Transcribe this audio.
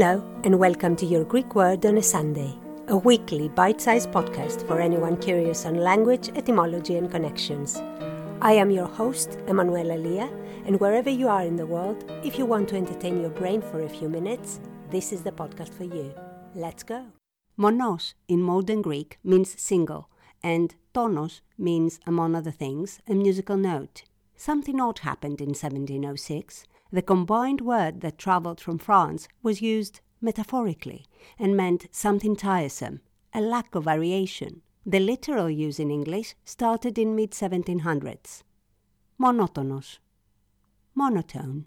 Hello, and welcome to Your Greek Word on a Sunday, a weekly bite sized podcast for anyone curious on language, etymology, and connections. I am your host, Emanuela Lia, and wherever you are in the world, if you want to entertain your brain for a few minutes, this is the podcast for you. Let's go. Monos in modern Greek means single, and tonos means, among other things, a musical note. Something odd happened in 1706 the combined word that travelled from France was used metaphorically and meant something tiresome, a lack of variation. The literal use in English started in mid 1700s. Monotonous, monotone.